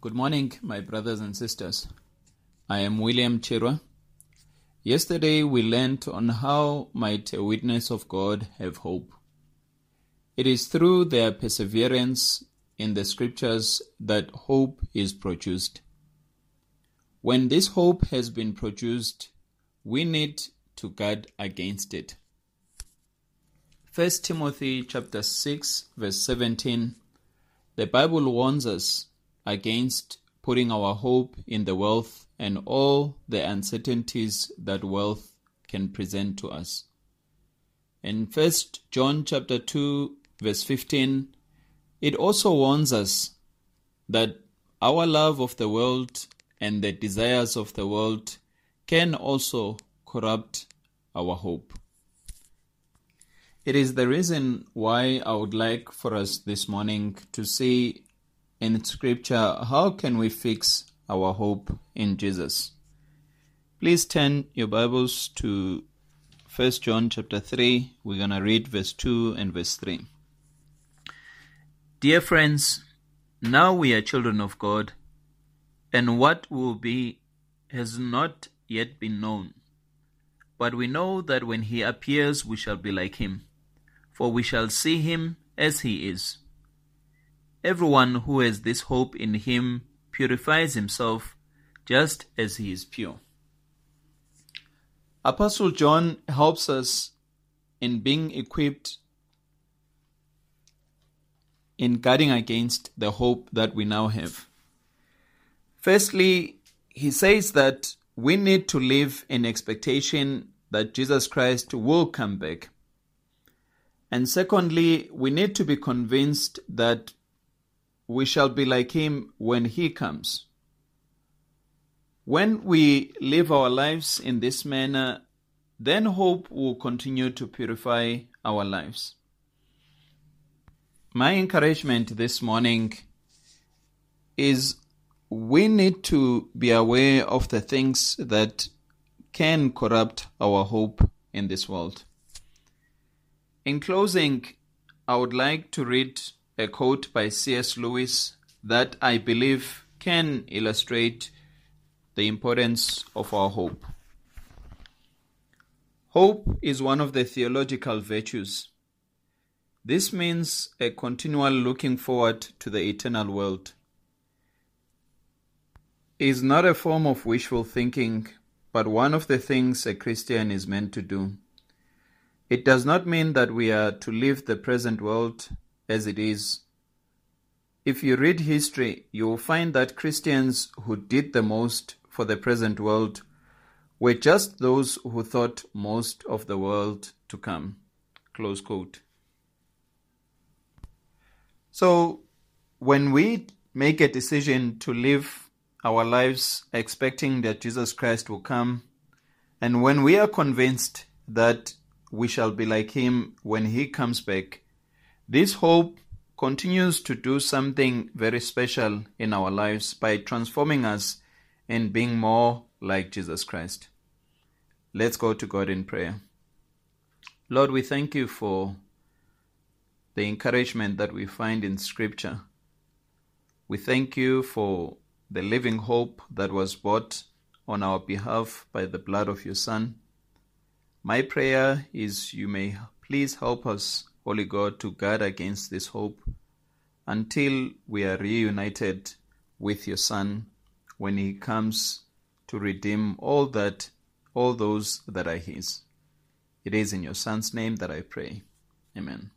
Good morning, my brothers and sisters. I am William Chirwa. Yesterday we learned on how might a witness of God have hope. It is through their perseverance in the scriptures that hope is produced. When this hope has been produced, we need to guard against it. 1 Timothy chapter 6 verse 17 The Bible warns us against putting our hope in the wealth and all the uncertainties that wealth can present to us. In 1 John chapter 2 verse 15 it also warns us that our love of the world and the desires of the world can also corrupt our hope. It is the reason why I would like for us this morning to see in scripture how can we fix our hope in Jesus. Please turn your Bibles to 1 John chapter 3. We're going to read verse 2 and verse 3. Dear friends, now we are children of God, and what will be has not yet been known. But we know that when he appears, we shall be like him, for we shall see him as he is. Everyone who has this hope in him purifies himself just as he is pure. Apostle John helps us in being equipped in guarding against the hope that we now have. Firstly, he says that we need to live in expectation that Jesus Christ will come back. And secondly, we need to be convinced that we shall be like him when he comes. When we live our lives in this manner, then hope will continue to purify our lives. My encouragement this morning is we need to be aware of the things that can corrupt our hope in this world. In closing, I would like to read a quote by C.S. Lewis that I believe can illustrate the importance of our hope. Hope is one of the theological virtues. This means a continual looking forward to the eternal world. It is not a form of wishful thinking, but one of the things a Christian is meant to do. It does not mean that we are to leave the present world as it is. If you read history, you will find that Christians who did the most for the present world were just those who thought most of the world to come. Close quote. So, when we make a decision to live our lives expecting that Jesus Christ will come, and when we are convinced that we shall be like him when he comes back, this hope continues to do something very special in our lives by transforming us and being more like Jesus Christ. Let's go to God in prayer. Lord, we thank you for the encouragement that we find in Scripture. We thank you for the living hope that was bought on our behalf by the blood of your Son. My prayer is you may please help us Holy God, to guard against this hope until we are reunited with your Son when he comes to redeem all that all those that are his. It is in your Son's name that I pray. Amen.